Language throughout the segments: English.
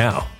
now.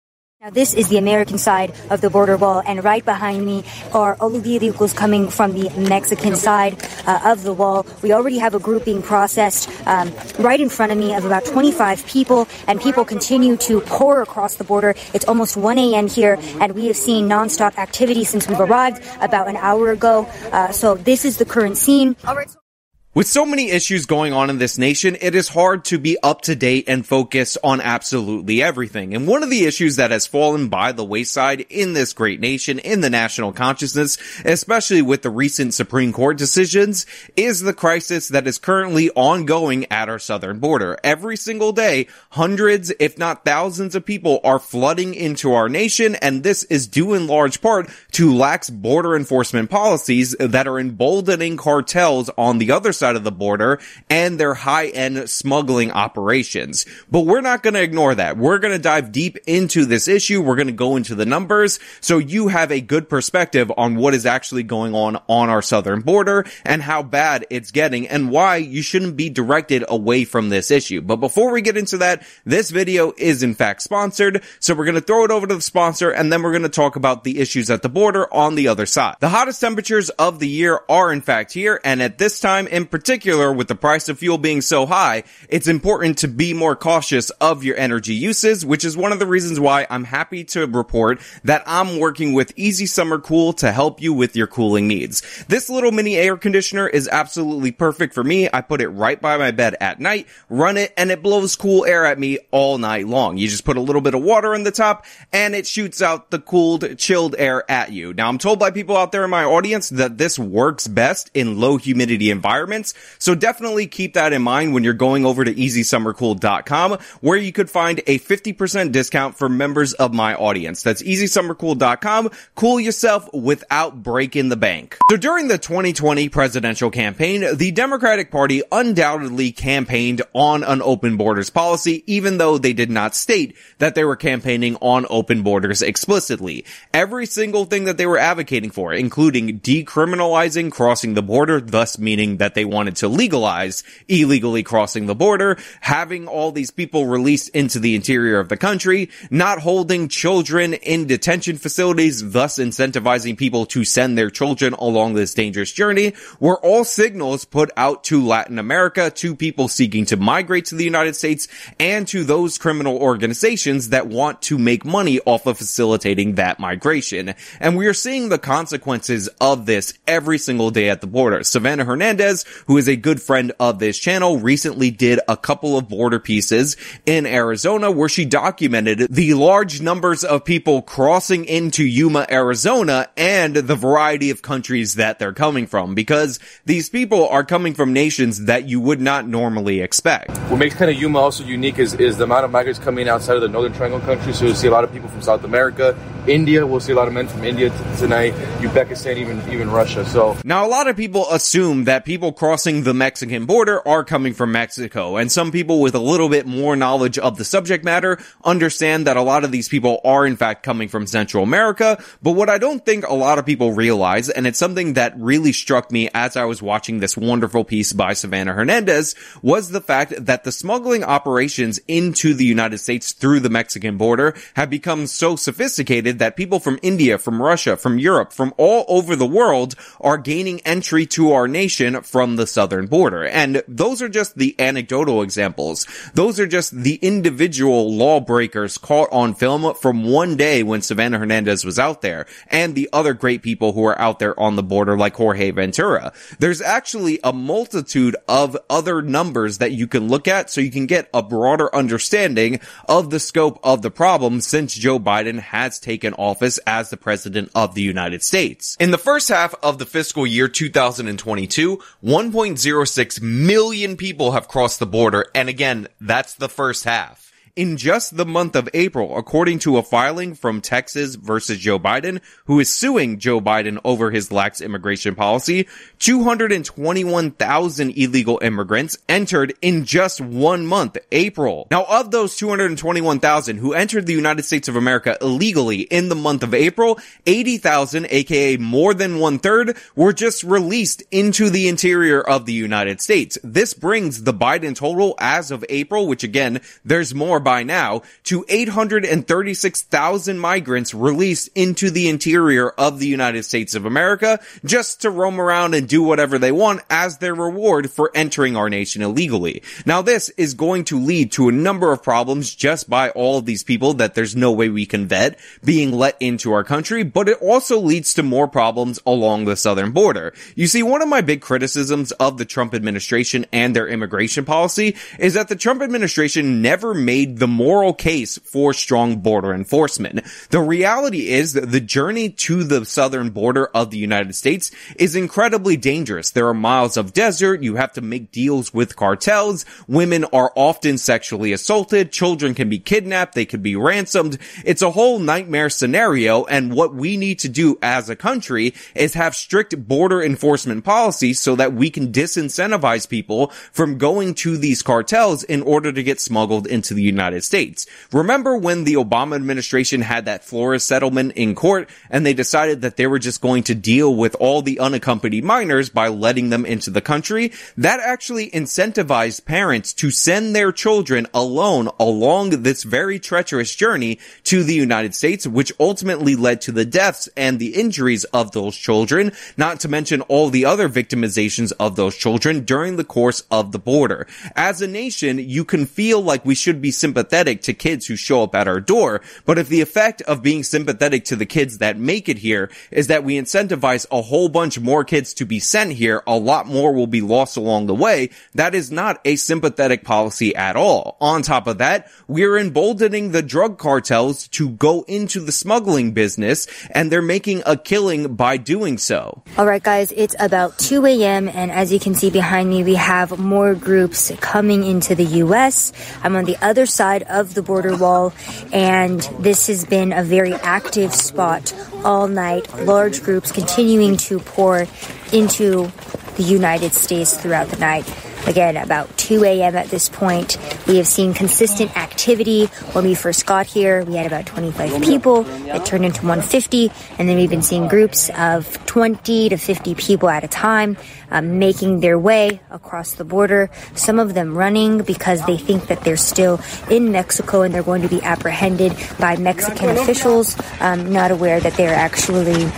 Now, this is the American side of the border wall, and right behind me are all of the vehicles coming from the Mexican side uh, of the wall. We already have a group being processed um, right in front of me of about 25 people, and people continue to pour across the border. It's almost 1 a.m. here, and we have seen nonstop activity since we've arrived about an hour ago. Uh, so, this is the current scene. All right. With so many issues going on in this nation, it is hard to be up to date and focused on absolutely everything. And one of the issues that has fallen by the wayside in this great nation, in the national consciousness, especially with the recent Supreme Court decisions, is the crisis that is currently ongoing at our southern border. Every single day, hundreds, if not thousands of people are flooding into our nation, and this is due in large part to lax border enforcement policies that are emboldening cartels on the other of the border and their high end smuggling operations. But we're not going to ignore that. We're going to dive deep into this issue. We're going to go into the numbers so you have a good perspective on what is actually going on on our southern border and how bad it's getting and why you shouldn't be directed away from this issue. But before we get into that, this video is in fact sponsored. So we're going to throw it over to the sponsor and then we're going to talk about the issues at the border on the other side. The hottest temperatures of the year are in fact here. And at this time in particular, with the price of fuel being so high, it's important to be more cautious of your energy uses, which is one of the reasons why I'm happy to report that I'm working with Easy Summer Cool to help you with your cooling needs. This little mini air conditioner is absolutely perfect for me. I put it right by my bed at night, run it, and it blows cool air at me all night long. You just put a little bit of water in the top and it shoots out the cooled, chilled air at you. Now I'm told by people out there in my audience that this works best in low humidity environments so definitely keep that in mind when you're going over to easysummercool.com where you could find a 50% discount for members of my audience. That's easysummercool.com. Cool yourself without breaking the bank. So during the 2020 presidential campaign, the Democratic Party undoubtedly campaigned on an open borders policy, even though they did not state that they were campaigning on open borders explicitly. Every single thing that they were advocating for, including decriminalizing crossing the border, thus meaning that they wanted to legalize illegally crossing the border, having all these people released into the interior of the country, not holding children in detention facilities, thus incentivizing people to send their children along this dangerous journey, were all signals put out to Latin America, to people seeking to migrate to the United States, and to those criminal organizations that want to make money off of facilitating that migration. And we are seeing the consequences of this every single day at the border. Savannah Hernandez, who is a good friend of this channel, recently did a couple of border pieces in Arizona where she documented the large numbers of people crossing into Yuma, Arizona and the variety of countries that they're coming from because these people are coming from nations that you would not normally expect. What makes kind of Yuma also unique is, is the amount of migrants coming outside of the Northern Triangle countries. So you'll see a lot of people from South America, India. We'll see a lot of men from India t- tonight, Uzbekistan, even even Russia. So now a lot of people assume that people crossing the Mexican border are coming from Mexico, and some people with a little bit more knowledge of the subject matter understand that a lot of these people are in fact coming from Central America. But what I don't think a lot of people realize, and it's something that really struck me as I was watching this wonderful piece by Savannah Hernandez, was the fact that the smuggling operations into the United States through the Mexican border have become so sophisticated that people from India, from Russia, from Europe, from all over the world are gaining entry to our nation from the southern border. And those are just the anecdotal examples. Those are just the individual lawbreakers caught on film from one day when Savannah Hernandez was out there and the other great people who are out there on the border like Jorge Ventura. There's actually a multitude of other numbers that you can look at so you can get a broader understanding of the scope of the problem since Joe Biden has taken office as the president of the United States. In the first half of the fiscal year 2022, 1.06 million people have crossed the border. And again, that's the first half. In just the month of April, according to a filing from Texas versus Joe Biden, who is suing Joe Biden over his lax immigration policy, 221,000 illegal immigrants entered in just one month, April. Now, of those 221,000 who entered the United States of America illegally in the month of April, 80,000, aka more than one third, were just released into the interior of the United States. This brings the Biden total as of April, which again, there's more by now, to 836,000 migrants released into the interior of the United States of America just to roam around and do whatever they want as their reward for entering our nation illegally. Now this is going to lead to a number of problems just by all of these people that there's no way we can vet being let into our country, but it also leads to more problems along the southern border. You see, one of my big criticisms of the Trump administration and their immigration policy is that the Trump administration never made the moral case for strong border enforcement. The reality is that the journey to the southern border of the United States is incredibly dangerous. There are miles of desert. You have to make deals with cartels. Women are often sexually assaulted. Children can be kidnapped. They can be ransomed. It's a whole nightmare scenario. And what we need to do as a country is have strict border enforcement policies so that we can disincentivize people from going to these cartels in order to get smuggled into the United States. Remember when the Obama administration had that Flores settlement in court and they decided that they were just going to deal with all the unaccompanied minors by letting them into the country? That actually incentivized parents to send their children alone along this very treacherous journey to the United States, which ultimately led to the deaths and the injuries of those children, not to mention all the other victimizations of those children during the course of the border. As a nation, you can feel like we should be sympathetic to kids who show up at our door, but if the effect of being sympathetic to the kids that make it here is that we incentivize a whole bunch more kids to be sent here, a lot more will be lost along the way. That is not a sympathetic policy at all. On top of that, we're emboldening the drug cartels to go into the smuggling business and they're making a killing by doing so. All right, guys, it's about 2 a.m. and as you can see behind me, we have more groups coming into the U.S. I'm on the other side of the border wall and this has been a very active spot all night. Large groups continuing to pour into the United States throughout the night. Again, about 2 a.m. at this point, we have seen consistent activity. When we first got here, we had about 25 people. It turned into 150, and then we've been seeing groups of 20 to 50 people at a time um, making their way across the border. Some of them running because they think that they're still in Mexico and they're going to be apprehended by Mexican officials, um, not aware that they're actually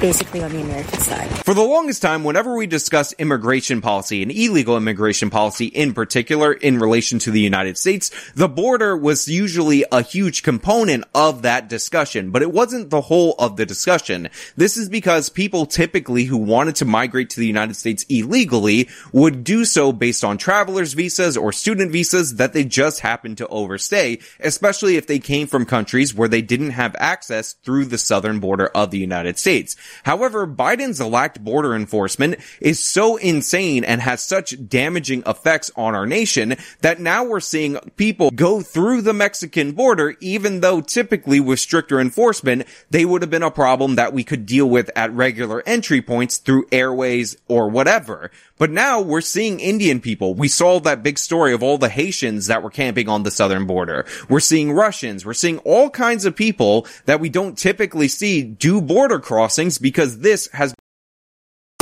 basically on the American side. For the longest time, whenever we discuss immigration policy and illegal immigration policy in particular in relation to the United States, the border was usually a huge component of that discussion, but it wasn't the whole of the discussion. This is because people typically who wanted to migrate to the United States illegally would do so based on traveler's visas or student visas that they just happened to overstay, especially if they came from countries where they didn't have access through the southern border of the United States. However, Biden's lacked border enforcement is so insane and has such damaging effects on our nation that now we're seeing people go through the Mexican border, even though typically with stricter enforcement, they would have been a problem that we could deal with at regular entry points through airways or whatever. But now we're seeing Indian people. We saw that big story of all the Haitians that were camping on the southern border. We're seeing Russians. We're seeing all kinds of people that we don't typically see do border crossings because this has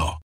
now.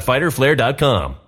www.fighterflare.com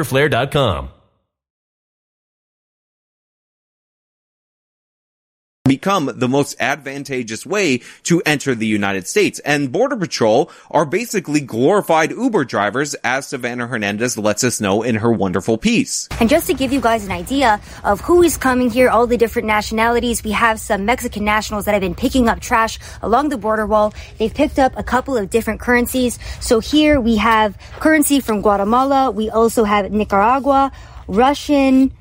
fighterflare.com. become the most advantageous way to enter the United States. And Border Patrol are basically glorified Uber drivers, as Savannah Hernandez lets us know in her wonderful piece. And just to give you guys an idea of who is coming here, all the different nationalities, we have some Mexican nationals that have been picking up trash along the border wall. They've picked up a couple of different currencies. So here we have currency from Guatemala. We also have Nicaragua, Russian,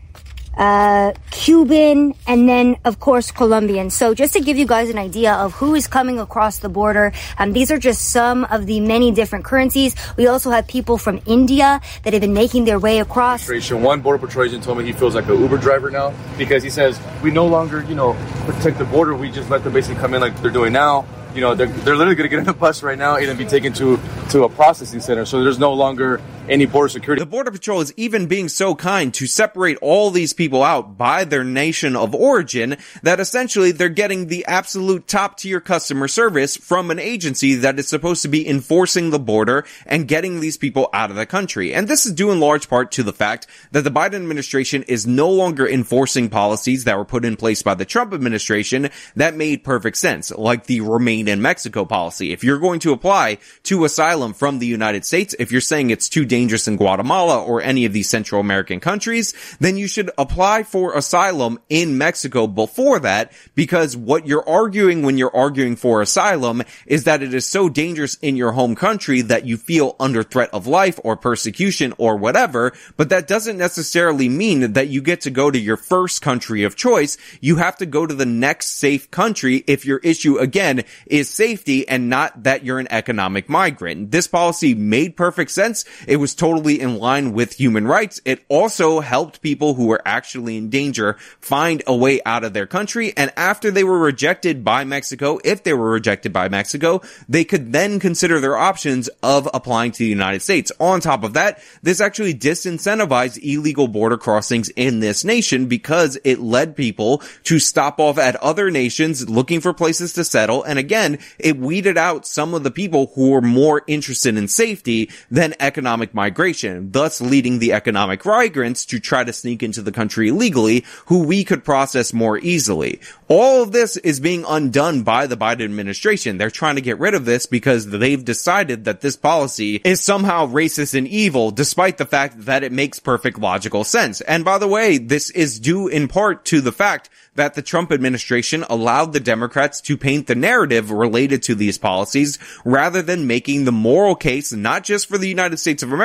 uh, Cuban, and then of course Colombian. So just to give you guys an idea of who is coming across the border, um, these are just some of the many different currencies. We also have people from India that have been making their way across. One border patrol agent told me he feels like an Uber driver now because he says we no longer, you know, protect the border. We just let them basically come in like they're doing now you know, they're, they're literally going to get in a bus right now and then be taken to, to a processing center. So there's no longer any border security. The Border Patrol is even being so kind to separate all these people out by their nation of origin that essentially they're getting the absolute top tier customer service from an agency that is supposed to be enforcing the border and getting these people out of the country. And this is due in large part to the fact that the Biden administration is no longer enforcing policies that were put in place by the Trump administration that made perfect sense, like the remain in Mexico policy. If you're going to apply to asylum from the United States, if you're saying it's too dangerous in Guatemala or any of these Central American countries, then you should apply for asylum in Mexico before that because what you're arguing when you're arguing for asylum is that it is so dangerous in your home country that you feel under threat of life or persecution or whatever, but that doesn't necessarily mean that you get to go to your first country of choice. You have to go to the next safe country if your issue again is safety and not that you're an economic migrant. This policy made perfect sense. It was totally in line with human rights. It also helped people who were actually in danger find a way out of their country. And after they were rejected by Mexico, if they were rejected by Mexico, they could then consider their options of applying to the United States. On top of that, this actually disincentivized illegal border crossings in this nation because it led people to stop off at other nations looking for places to settle. And again, it weeded out some of the people who were more interested in safety than economic migration, thus leading the economic migrants to try to sneak into the country illegally, who we could process more easily. All of this is being undone by the Biden administration. They're trying to get rid of this because they've decided that this policy is somehow racist and evil, despite the fact that it makes perfect logical sense. And by the way, this is due in part to the fact that the Trump administration allowed the Democrats to paint the narrative related to these policies rather than making the moral case not just for the United States of America,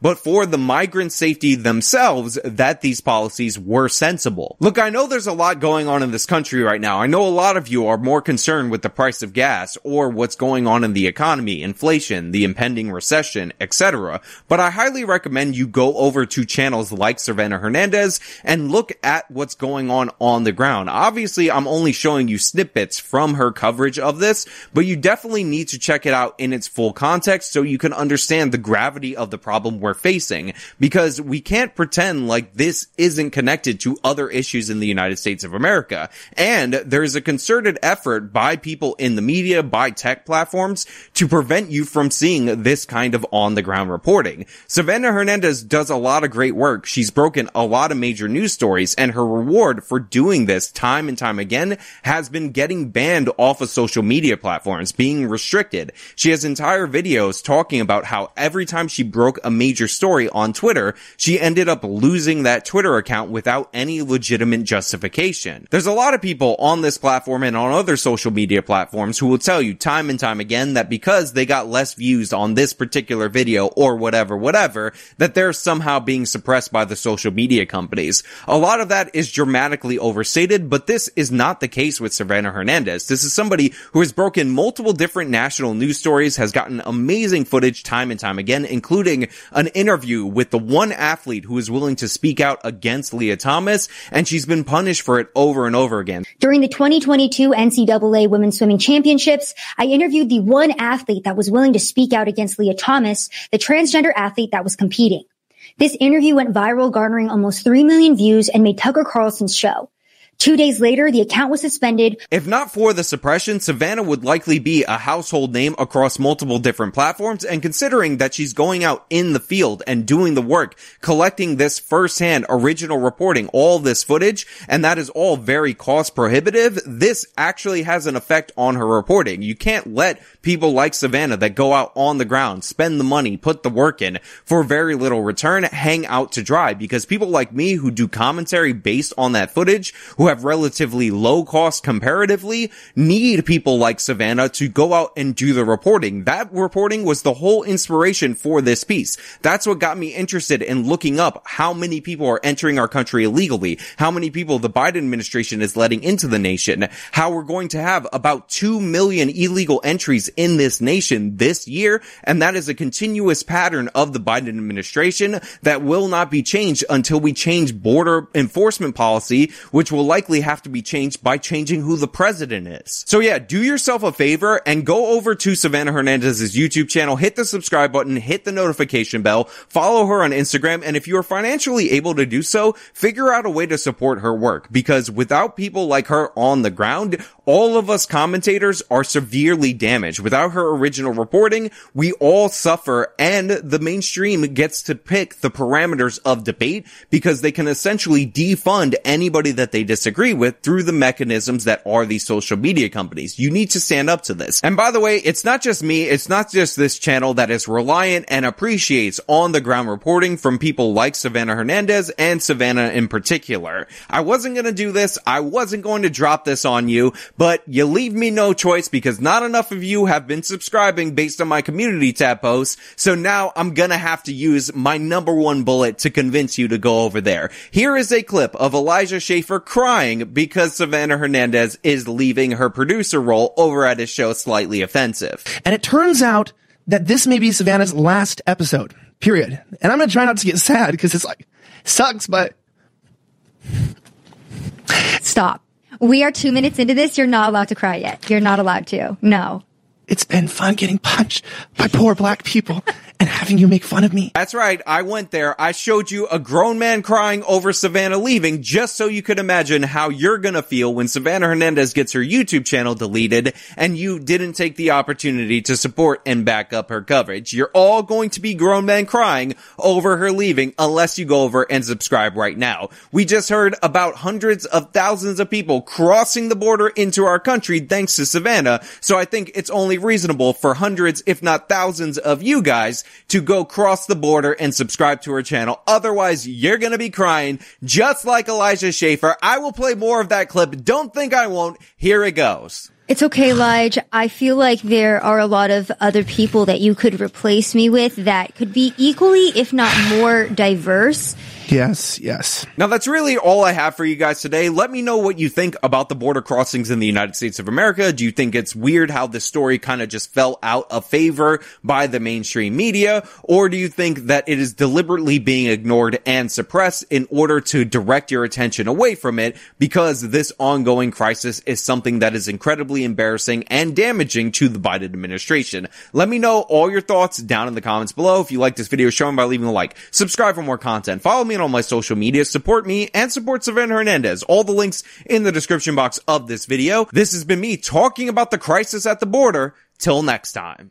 but for the migrant safety themselves that these policies were sensible. Look, I know there's a lot going on in this country right now. I know a lot of you are more concerned with the price of gas or what's going on in the economy, inflation, the impending recession, etc. But I highly recommend you go over to channels like Savannah Hernandez and look at what's going on on the ground. Obviously, I'm only showing you snippets from her coverage of this, but you definitely need to check it out in its full context so you can understand the gravity of the problem we're facing because we can't pretend like this isn't connected to other issues in the United States of America. And there's a concerted effort by people in the media, by tech platforms to prevent you from seeing this kind of on the ground reporting. Savannah Hernandez does a lot of great work. She's broken a lot of major news stories and her reward for doing this time and time again has been getting banned off of social media platforms, being restricted. She has entire videos talking about how every time she broke a major story on Twitter, she ended up losing that Twitter account without any legitimate justification. There's a lot of people on this platform and on other social media platforms who will tell you time and time again that because they got less views on this particular video or whatever, whatever, that they're somehow being suppressed by the social media companies. A lot of that is dramatically overstated, but this is not the case with Savannah Hernandez. This is somebody who has broken multiple different national news stories, has gotten amazing footage time and time again, including an interview with the one athlete who is willing to speak out against Lia Thomas, and she's been punished for it over and over again. During the 2022 NCAA Women's Swimming Championships, I interviewed the one athlete that was willing to speak out against Lia Thomas, the transgender athlete that was competing. This interview went viral, garnering almost 3 million views and made Tucker Carlson's show. Two days later, the account was suspended. If not for the suppression, Savannah would likely be a household name across multiple different platforms. And considering that she's going out in the field and doing the work, collecting this firsthand original reporting, all this footage, and that is all very cost prohibitive, this actually has an effect on her reporting. You can't let people like Savannah that go out on the ground, spend the money, put the work in for very little return, hang out to dry because people like me who do commentary based on that footage, who have relatively low cost comparatively need people like Savannah to go out and do the reporting. That reporting was the whole inspiration for this piece. That's what got me interested in looking up how many people are entering our country illegally, how many people the Biden administration is letting into the nation, how we're going to have about 2 million illegal entries in this nation this year. And that is a continuous pattern of the Biden administration that will not be changed until we change border enforcement policy, which will likely have to be changed by changing who the president is. So yeah, do yourself a favor and go over to Savannah Hernandez's YouTube channel, hit the subscribe button, hit the notification bell, follow her on Instagram, and if you are financially able to do so, figure out a way to support her work because without people like her on the ground, all of us commentators are severely damaged. Without her original reporting, we all suffer and the mainstream gets to pick the parameters of debate because they can essentially defund anybody that they disagree with through the mechanisms that are these social media companies. You need to stand up to this. And by the way, it's not just me. It's not just this channel that is reliant and appreciates on the ground reporting from people like Savannah Hernandez and Savannah in particular. I wasn't going to do this. I wasn't going to drop this on you, but you leave me no choice because not enough of you have been subscribing based on my community tab posts. So now I'm going to have to use my number one bullet to convince you to go over there. Here is a clip of Elijah Schaffer crying crying because Savannah Hernandez is leaving her producer role over at his show Slightly Offensive. And it turns out that this may be Savannah's last episode. Period. And I'm going to try not to get sad because it's like, sucks, but. Stop. We are two minutes into this. You're not allowed to cry yet. You're not allowed to. No. It's been fun getting punched by poor black people and having you make fun of me. That's right. I went there. I showed you a grown man crying over Savannah leaving just so you could imagine how you're going to feel when Savannah Hernandez gets her YouTube channel deleted and you didn't take the opportunity to support and back up her coverage. You're all going to be grown men crying over her leaving unless you go over and subscribe right now. We just heard about hundreds of thousands of people crossing the border into our country thanks to Savannah. So I think it's only reasonable for hundreds, if not thousands of you guys to go cross the border and subscribe to her channel. Otherwise, you're gonna be crying just like Elijah Schaffer. I will play more of that clip. Don't think I won't. Here it goes. It's okay, Lige. I feel like there are a lot of other people that you could replace me with that could be equally, if not more diverse. Yes, yes. Now that's really all I have for you guys today. Let me know what you think about the border crossings in the United States of America. Do you think it's weird how this story kind of just fell out of favor by the mainstream media? Or do you think that it is deliberately being ignored and suppressed in order to direct your attention away from it because this ongoing crisis is something that is incredibly embarrassing and damaging to the Biden administration? Let me know all your thoughts down in the comments below. If you like this video, show them by leaving a like. Subscribe for more content. Follow me on all my social media, support me, and support Savannah Hernandez. All the links in the description box of this video. This has been me talking about the crisis at the border. Till next time.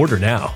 Order now.